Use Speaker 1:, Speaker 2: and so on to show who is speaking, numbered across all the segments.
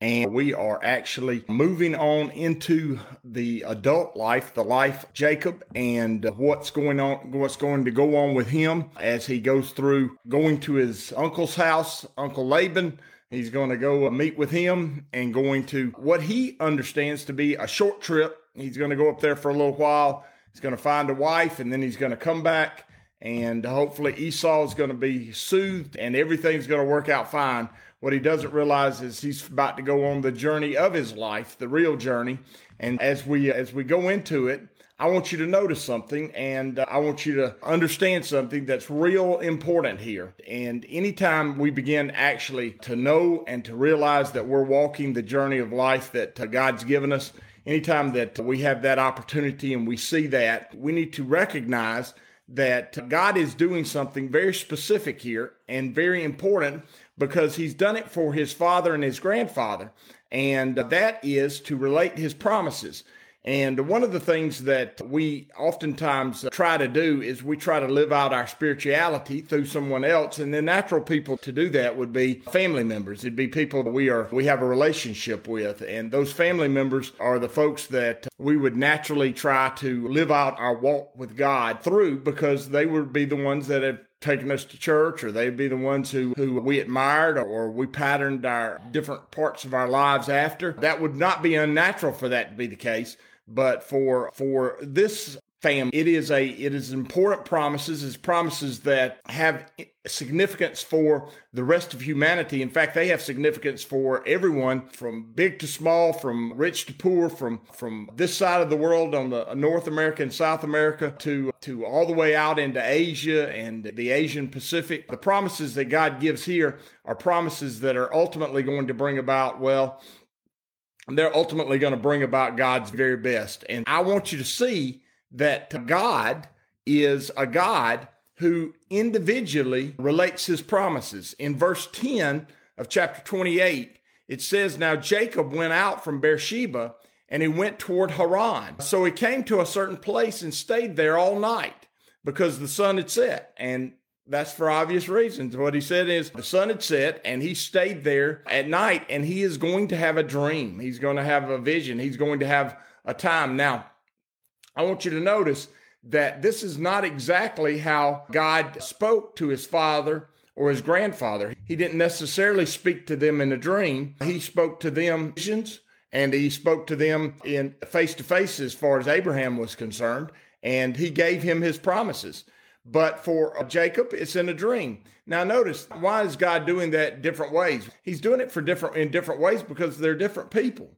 Speaker 1: and we are actually moving on into the adult life, the life Jacob, and what's going on, what's going to go on with him as he goes through going to his uncle's house, Uncle Laban. He's going to go meet with him and going to what he understands to be a short trip. He's going to go up there for a little while. He's going to find a wife and then he's going to come back. And hopefully Esau is going to be soothed and everything's going to work out fine what he doesn't realize is he's about to go on the journey of his life, the real journey. And as we as we go into it, I want you to notice something and uh, I want you to understand something that's real important here. And anytime we begin actually to know and to realize that we're walking the journey of life that uh, God's given us, anytime that we have that opportunity and we see that, we need to recognize that God is doing something very specific here and very important because he's done it for his father and his grandfather. And that is to relate his promises. And one of the things that we oftentimes try to do is we try to live out our spirituality through someone else. And the natural people to do that would be family members. It'd be people we are we have a relationship with. And those family members are the folks that we would naturally try to live out our walk with God through because they would be the ones that have taken us to church or they'd be the ones who, who we admired or we patterned our different parts of our lives after. That would not be unnatural for that to be the case. But for for this family, it is a it is important promises. It's promises that have significance for the rest of humanity. In fact, they have significance for everyone from big to small, from rich to poor, from from this side of the world on the North America and South America to to all the way out into Asia and the Asian Pacific. The promises that God gives here are promises that are ultimately going to bring about well they're ultimately going to bring about God's very best. And I want you to see that God is a God who individually relates his promises. In verse 10 of chapter 28, it says, Now Jacob went out from Beersheba and he went toward Haran. So he came to a certain place and stayed there all night because the sun had set. And that's for obvious reasons. What he said is the sun had set and he stayed there at night and he is going to have a dream. He's going to have a vision. He's going to have a time. Now, I want you to notice that this is not exactly how God spoke to his father or his grandfather. He didn't necessarily speak to them in a dream. He spoke to them visions and he spoke to them in face to face as far as Abraham was concerned and he gave him his promises. But for Jacob, it's in a dream. Now notice why is God doing that different ways? He's doing it for different in different ways because they're different people.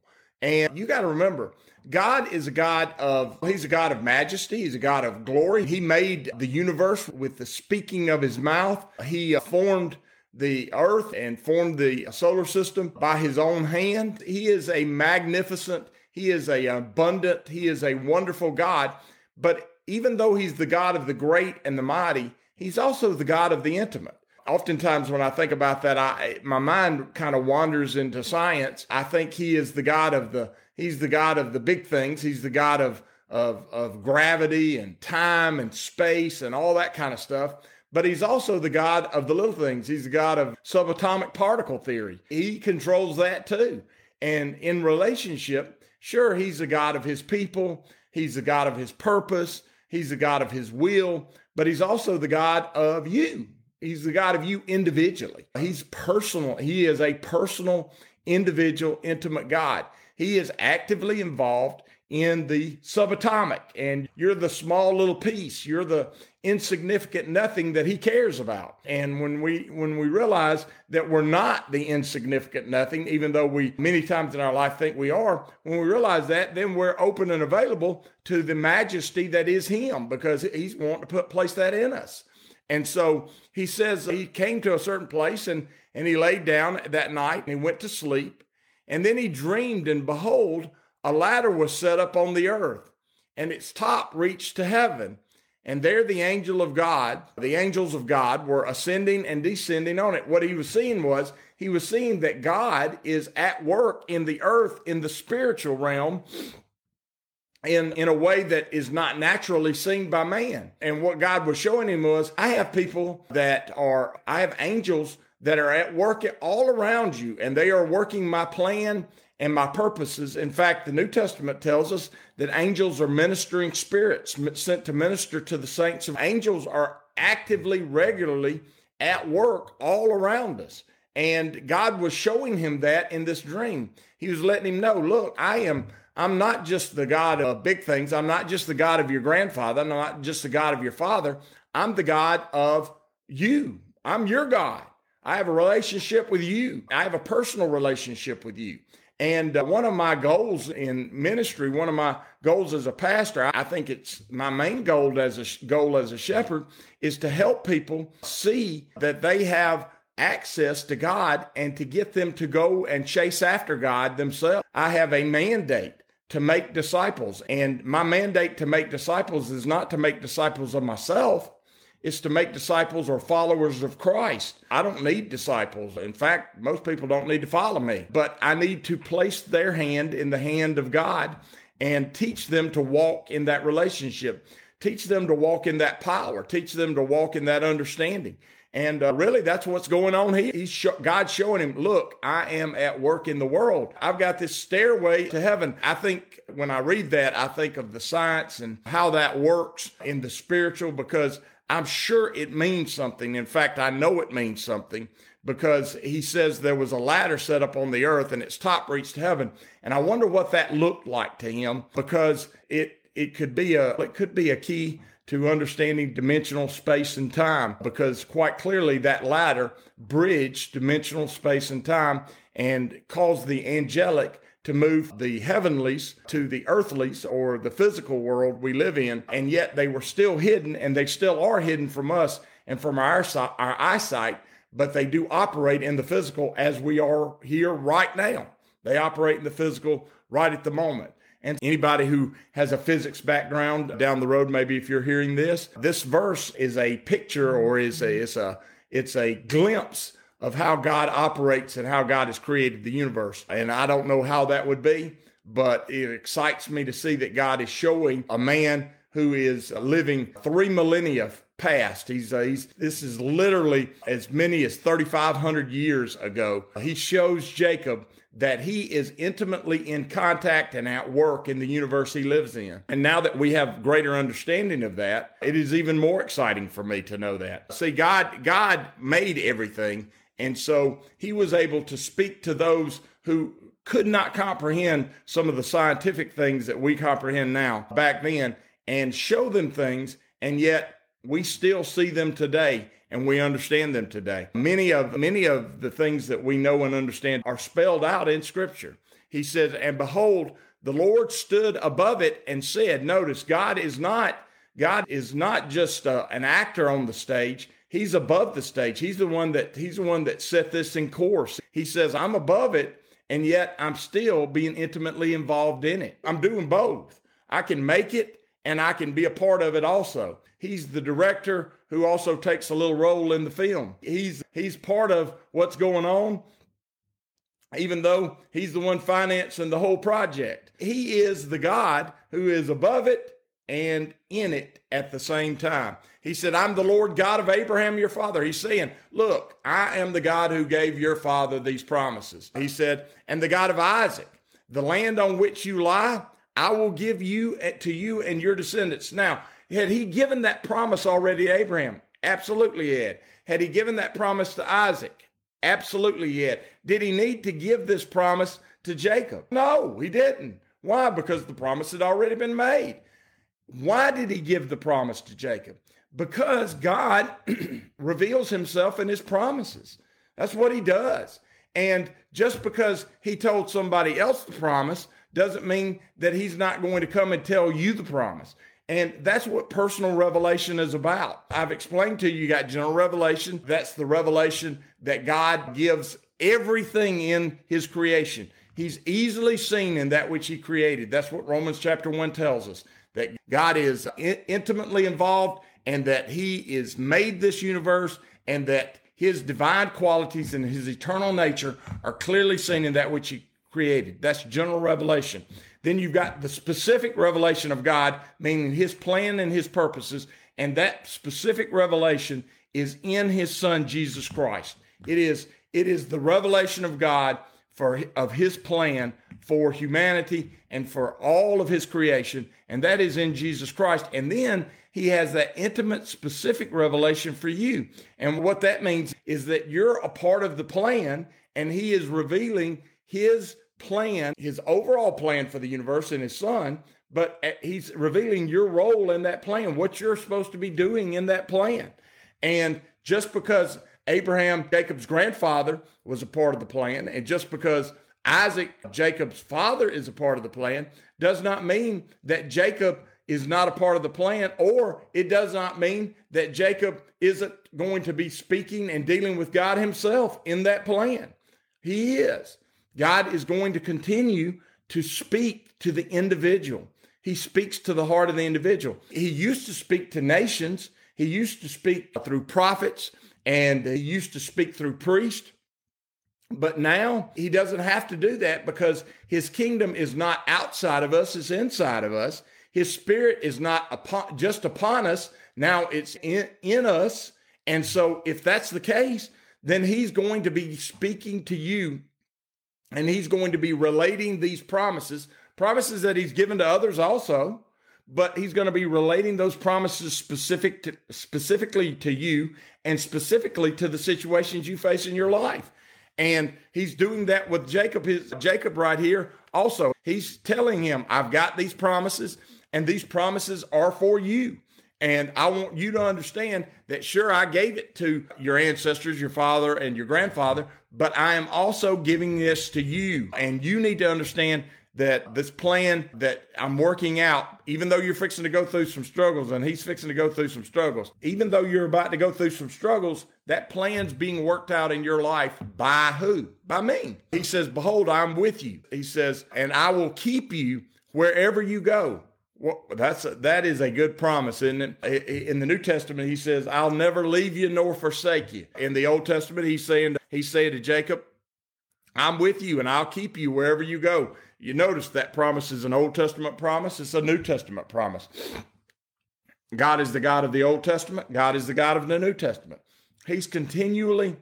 Speaker 1: And you got to remember, God is a God of, he's a God of majesty. He's a God of glory. He made the universe with the speaking of his mouth. He uh, formed the earth and formed the solar system by his own hand. He is a magnificent, he is a abundant, he is a wonderful God. But even though he's the God of the great and the mighty, he's also the God of the intimate. Oftentimes, when I think about that, I, my mind kind of wanders into science. I think he is the God of the he's the God of the big things. He's the God of of of gravity and time and space and all that kind of stuff. But he's also the God of the little things. He's the God of subatomic particle theory. He controls that too. And in relationship, sure, he's the God of his people. He's the God of his purpose. He's the God of his will, but he's also the God of you. He's the God of you individually. He's personal. He is a personal, individual, intimate God. He is actively involved in the subatomic and you're the small little piece you're the insignificant nothing that he cares about and when we when we realize that we're not the insignificant nothing even though we many times in our life think we are when we realize that then we're open and available to the majesty that is him because he's wanting to put place that in us and so he says he came to a certain place and and he laid down that night and he went to sleep and then he dreamed and behold a ladder was set up on the earth, and its top reached to heaven. And there the angel of God, the angels of God were ascending and descending on it. What he was seeing was he was seeing that God is at work in the earth, in the spiritual realm, in, in a way that is not naturally seen by man. And what God was showing him was I have people that are, I have angels that are at work all around you, and they are working my plan and my purposes. In fact, the New Testament tells us that angels are ministering spirits sent to minister to the saints. Angels are actively, regularly at work all around us. And God was showing him that in this dream. He was letting him know, look, I am I'm not just the God of big things. I'm not just the God of your grandfather. I'm not just the God of your father. I'm the God of you. I'm your God. I have a relationship with you. I have a personal relationship with you. And uh, one of my goals in ministry, one of my goals as a pastor, I think it's my main goal as a goal as a shepherd is to help people see that they have access to God and to get them to go and chase after God themselves. I have a mandate to make disciples and my mandate to make disciples is not to make disciples of myself it's to make disciples or followers of Christ. I don't need disciples. In fact, most people don't need to follow me, but I need to place their hand in the hand of God and teach them to walk in that relationship, teach them to walk in that power, teach them to walk in that understanding. And uh, really, that's what's going on here. He's sh- God's showing him, look, I am at work in the world. I've got this stairway to heaven. I think when I read that, I think of the science and how that works in the spiritual because I'm sure it means something. In fact, I know it means something because he says there was a ladder set up on the earth and its top reached heaven. And I wonder what that looked like to him because it it could be a it could be a key to understanding dimensional space and time because quite clearly that ladder bridged dimensional space and time and caused the angelic to move the heavenlies to the earthlies or the physical world we live in, and yet they were still hidden, and they still are hidden from us and from our, our eyesight, but they do operate in the physical as we are here right now. They operate in the physical right at the moment. And anybody who has a physics background down the road, maybe if you're hearing this, this verse is a picture or is a, it's a, it's a glimpse of how God operates and how God has created the universe. And I don't know how that would be, but it excites me to see that God is showing a man who is living three millennia past. He's, uh, he's this is literally as many as 3,500 years ago. He shows Jacob that he is intimately in contact and at work in the universe he lives in. And now that we have greater understanding of that, it is even more exciting for me to know that. See, God, God made everything and so he was able to speak to those who could not comprehend some of the scientific things that we comprehend now back then and show them things. And yet we still see them today and we understand them today. Many of, many of the things that we know and understand are spelled out in scripture. He says, and behold, the Lord stood above it and said, notice God is not, God is not just uh, an actor on the stage he's above the stage. He's the one that he's the one that set this in course. He says, I'm above it, and yet I'm still being intimately involved in it. I'm doing both. I can make it and I can be a part of it also. He's the director who also takes a little role in the film. He's he's part of what's going on, even though he's the one financing the whole project. He is the God who is above it and in it at the same time. He said, I'm the Lord God of Abraham, your father. He's saying, Look, I am the God who gave your father these promises. He said, And the God of Isaac, the land on which you lie, I will give you to you and your descendants. Now, had he given that promise already to Abraham? Absolutely, he had. Had he given that promise to Isaac? Absolutely, he had. Did he need to give this promise to Jacob? No, he didn't. Why? Because the promise had already been made. Why did he give the promise to Jacob? Because God reveals himself in his promises. That's what he does. And just because he told somebody else the promise doesn't mean that he's not going to come and tell you the promise. And that's what personal revelation is about. I've explained to you, you got general revelation. That's the revelation that God gives everything in his creation. He's easily seen in that which he created. That's what Romans chapter 1 tells us that God is in- intimately involved and that he is made this universe and that his divine qualities and his eternal nature are clearly seen in that which he created. That's general revelation. Then you've got the specific revelation of God, meaning his plan and his purposes. And that specific revelation is in his son, Jesus Christ. It is, it is the revelation of God for, of his plan for humanity and for all of his creation. And that is in Jesus Christ. And then he has that intimate, specific revelation for you. And what that means is that you're a part of the plan and he is revealing his plan, his overall plan for the universe and his son, but uh, he's revealing your role in that plan, what you're supposed to be doing in that plan. And just because Abraham, Jacob's grandfather, was a part of the plan, and just because Isaac, Jacob's father, is a part of the plan, does not mean that Jacob is not a part of the plan, or it does not mean that Jacob isn't going to be speaking and dealing with God himself in that plan. He is. God is going to continue to speak to the individual. He speaks to the heart of the individual. He used to speak to nations. He used to speak through prophets and he used to speak through priests. But now he doesn't have to do that because his kingdom is not outside of us, it's inside of us. His spirit is not upon, just upon us. Now it's in, in us. And so if that's the case, then he's going to be speaking to you and he's going to be relating these promises, promises that he's given to others also, but he's going to be relating those promises specific to, specifically to you and specifically to the situations you face in your life. And he's doing that with Jacob, his Jacob right here. Also, he's telling him, I've got these promises, and these promises are for you. And I want you to understand that sure, I gave it to your ancestors, your father and your grandfather, but I am also giving this to you. And you need to understand that this plan that I'm working out, even though you're fixing to go through some struggles and he's fixing to go through some struggles, even though you're about to go through some struggles, that plan's being worked out in your life by who? By me. He says, Behold, I'm with you. He says, and I will keep you wherever you go. Well, that's a, that is a good promise, isn't it? In the New Testament, he says, "I'll never leave you nor forsake you." In the Old Testament, he's saying he's saying to Jacob, "I'm with you, and I'll keep you wherever you go." You notice that promise is an Old Testament promise; it's a New Testament promise. God is the God of the Old Testament. God is the God of the New Testament. He's continually,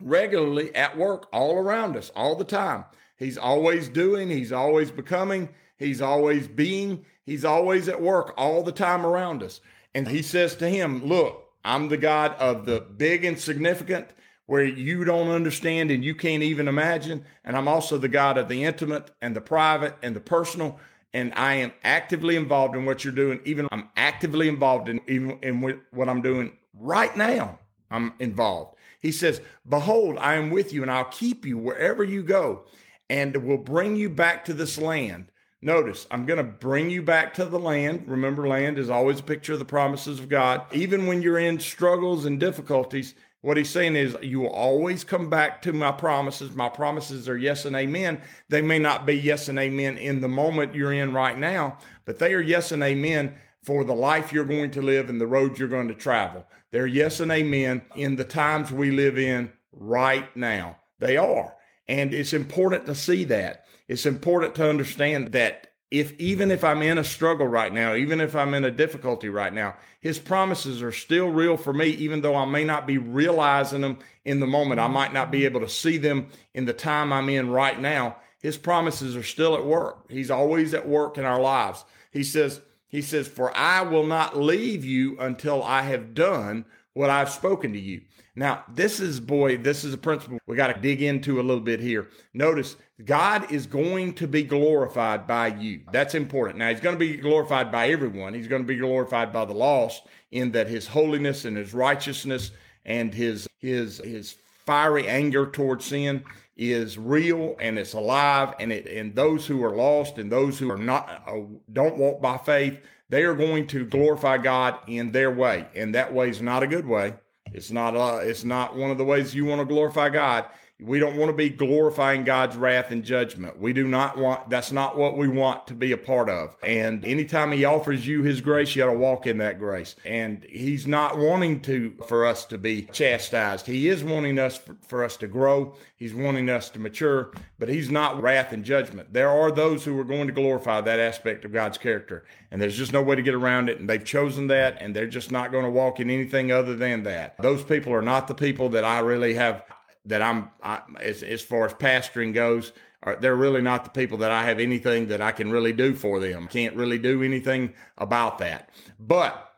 Speaker 1: regularly at work all around us, all the time. He's always doing. He's always becoming. He's always being. He's always at work all the time around us. And he says to him, Look, I'm the God of the big and significant where you don't understand and you can't even imagine. And I'm also the God of the intimate and the private and the personal. And I am actively involved in what you're doing. Even I'm actively involved in even in what I'm doing right now. I'm involved. He says, Behold, I am with you and I'll keep you wherever you go and will bring you back to this land Notice, I'm going to bring you back to the land. Remember, land is always a picture of the promises of God. Even when you're in struggles and difficulties, what he's saying is, you will always come back to my promises. My promises are yes and amen. They may not be yes and amen in the moment you're in right now, but they are yes and amen for the life you're going to live and the road you're going to travel. They're yes and amen in the times we live in right now. They are. And it's important to see that it's important to understand that if even if I'm in a struggle right now, even if I'm in a difficulty right now, his promises are still real for me, even though I may not be realizing them in the moment. I might not be able to see them in the time I'm in right now. His promises are still at work. He's always at work in our lives. He says, he says, for I will not leave you until I have done what I've spoken to you. Now, this is, boy, this is a principle we got to dig into a little bit here. Notice God is going to be glorified by you. That's important. Now, he's going to be glorified by everyone. He's going to be glorified by the lost in that his holiness and his righteousness and his his his fiery anger towards sin is real and it's alive and it and those who are lost and those who are not uh, don't walk by faith they are going to glorify God in their way and that way is not a good way it's not uh it's not one of the ways you want to glorify God we don't want to be glorifying God's wrath and judgment. We do not want, that's not what we want to be a part of. And anytime He offers you His grace, you got to walk in that grace. And He's not wanting to, for us to be chastised. He is wanting us, for, for us to grow. He's wanting us to mature, but He's not wrath and judgment. There are those who are going to glorify that aspect of God's character. And there's just no way to get around it. And they've chosen that, and they're just not going to walk in anything other than that. Those people are not the people that I really have that I'm I, as as far as pastoring goes, are, they're really not the people that I have anything that I can really do for them. Can't really do anything about that. But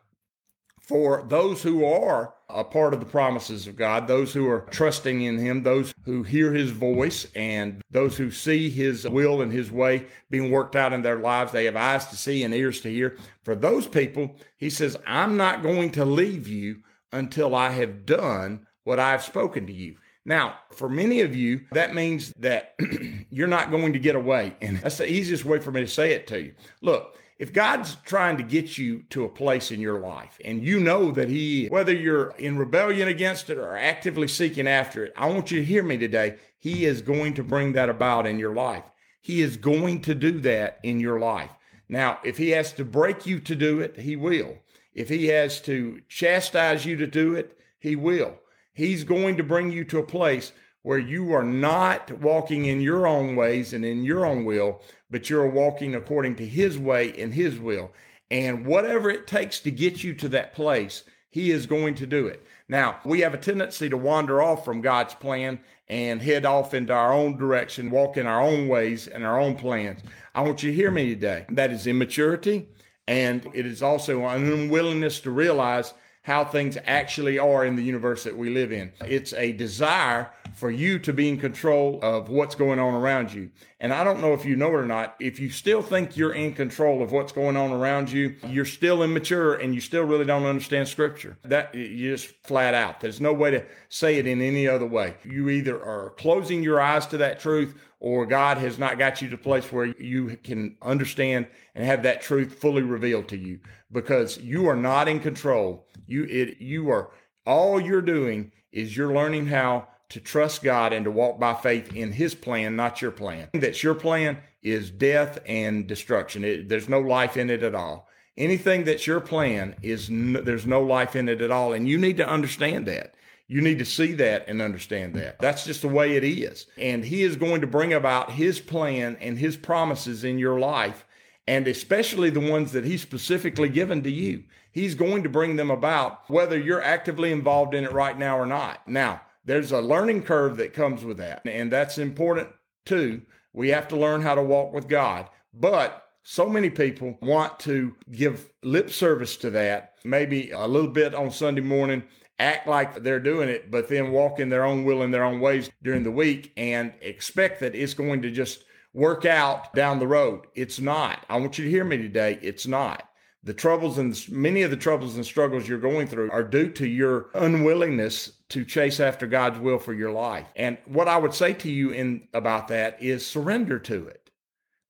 Speaker 1: for those who are a part of the promises of God, those who are trusting in Him, those who hear His voice, and those who see His will and His way being worked out in their lives, they have eyes to see and ears to hear. For those people, He says, I'm not going to leave you until I have done what I've spoken to you. Now, for many of you, that means that you're not going to get away. And that's the easiest way for me to say it to you. Look, if God's trying to get you to a place in your life and you know that He, whether you're in rebellion against it or actively seeking after it, I want you to hear me today. He is going to bring that about in your life. He is going to do that in your life. Now, if He has to break you to do it, He will. If He has to chastise you to do it, He will. He's going to bring you to a place where you are not walking in your own ways and in your own will, but you're walking according to His way and His will. And whatever it takes to get you to that place, He is going to do it. Now, we have a tendency to wander off from God's plan and head off into our own direction, walk in our own ways and our own plans. I want you to hear me today. That is immaturity, and it is also an unwillingness to realize how things actually are in the universe that we live in. It's a desire for you to be in control of what's going on around you. And I don't know if you know it or not, if you still think you're in control of what's going on around you, you're still immature and you still really don't understand scripture. That you just flat out. There's no way to say it in any other way. You either are closing your eyes to that truth or God has not got you to a place where you can understand and have that truth fully revealed to you because you are not in control. You it you are all you're doing is you're learning how to trust God and to walk by faith in his plan, not your plan. That's your plan is death and destruction. It, there's no life in it at all. Anything that's your plan is there's no life in it at all and you need to understand that. You need to see that and understand that. That's just the way it is. And He is going to bring about His plan and His promises in your life, and especially the ones that He's specifically given to you. He's going to bring them about whether you're actively involved in it right now or not. Now, there's a learning curve that comes with that, and that's important too. We have to learn how to walk with God. But so many people want to give lip service to that, maybe a little bit on Sunday morning act like they're doing it, but then walk in their own will and their own ways during the week and expect that it's going to just work out down the road. It's not. I want you to hear me today. It's not. The troubles and many of the troubles and struggles you're going through are due to your unwillingness to chase after God's will for your life. And what I would say to you in about that is surrender to it.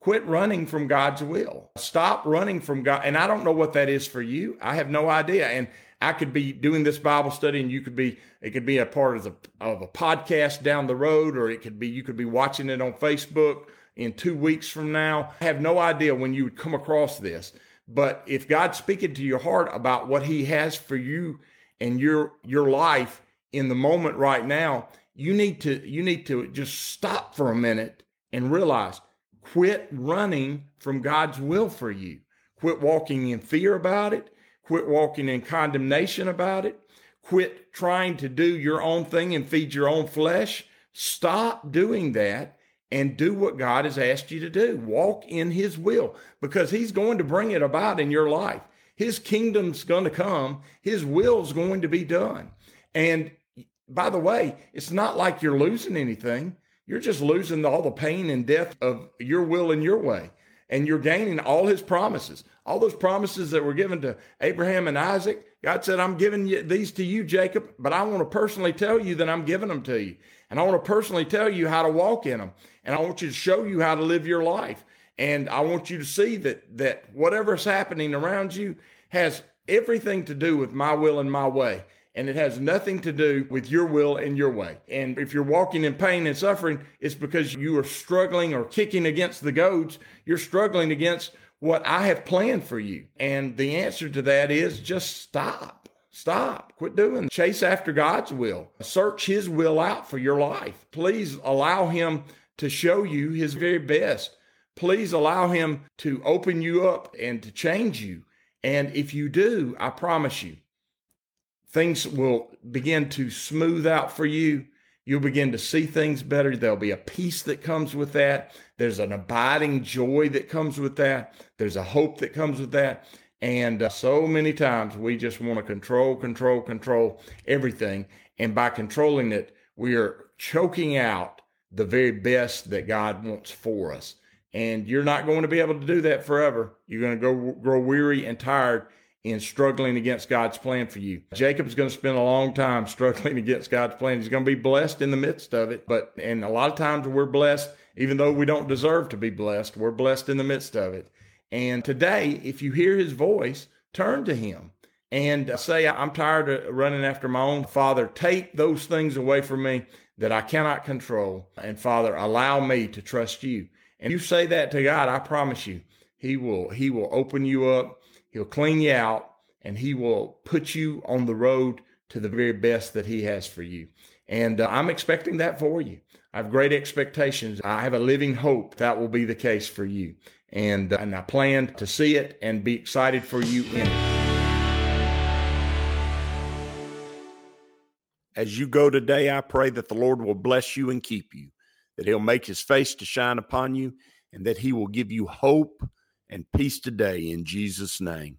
Speaker 1: Quit running from God's will. Stop running from God. And I don't know what that is for you. I have no idea. And I could be doing this Bible study and you could be, it could be a part of, the, of a podcast down the road, or it could be, you could be watching it on Facebook in two weeks from now. I have no idea when you would come across this. But if God's speaking to your heart about what he has for you and your, your life in the moment right now, you need to, you need to just stop for a minute and realize quit running from God's will for you. Quit walking in fear about it Quit walking in condemnation about it. Quit trying to do your own thing and feed your own flesh. Stop doing that and do what God has asked you to do. Walk in His will because He's going to bring it about in your life. His kingdom's going to come, His will's going to be done. And by the way, it's not like you're losing anything. you're just losing all the pain and death of your will and your way. And you're gaining all his promises, all those promises that were given to Abraham and Isaac. God said, I'm giving you these to you, Jacob, but I want to personally tell you that I'm giving them to you. And I want to personally tell you how to walk in them. And I want you to show you how to live your life. And I want you to see that that whatever's happening around you has everything to do with my will and my way. And it has nothing to do with your will and your way. And if you're walking in pain and suffering, it's because you are struggling or kicking against the goads. You're struggling against what I have planned for you. And the answer to that is just stop. Stop. Quit doing. Chase after God's will. Search his will out for your life. Please allow him to show you his very best. Please allow him to open you up and to change you. And if you do, I promise you, things will begin to smooth out for you. You'll begin to see things better. There'll be a peace that comes with that. There's an abiding joy that comes with that. There's a hope that comes with that. And uh, so many times we just want to control, control, control everything. And by controlling it, we are choking out the very best that God wants for us. And you're not going to be able to do that forever. You're going to go grow weary and tired in struggling against God's plan for you. Jacob's going to spend a long time struggling against God's plan. He's going to be blessed in the midst of it. But, and a lot of times we're blessed, even though we don't deserve to be blessed, we're blessed in the midst of it. And today, if you hear his voice, turn to him and say, I'm tired of running after my own. Father, take those things away from me that I cannot control. And Father, allow me to trust you. And you say that to God, I promise you, he will, he will open you up He'll clean you out and he will put you on the road to the very best that he has for you. And uh, I'm expecting that for you. I have great expectations. I have a living hope that will be the case for you. And, uh, and I plan to see it and be excited for you in it. As you go today, I pray that the Lord will bless you and keep you, that he'll make his face to shine upon you, and that he will give you hope and peace today in Jesus' name.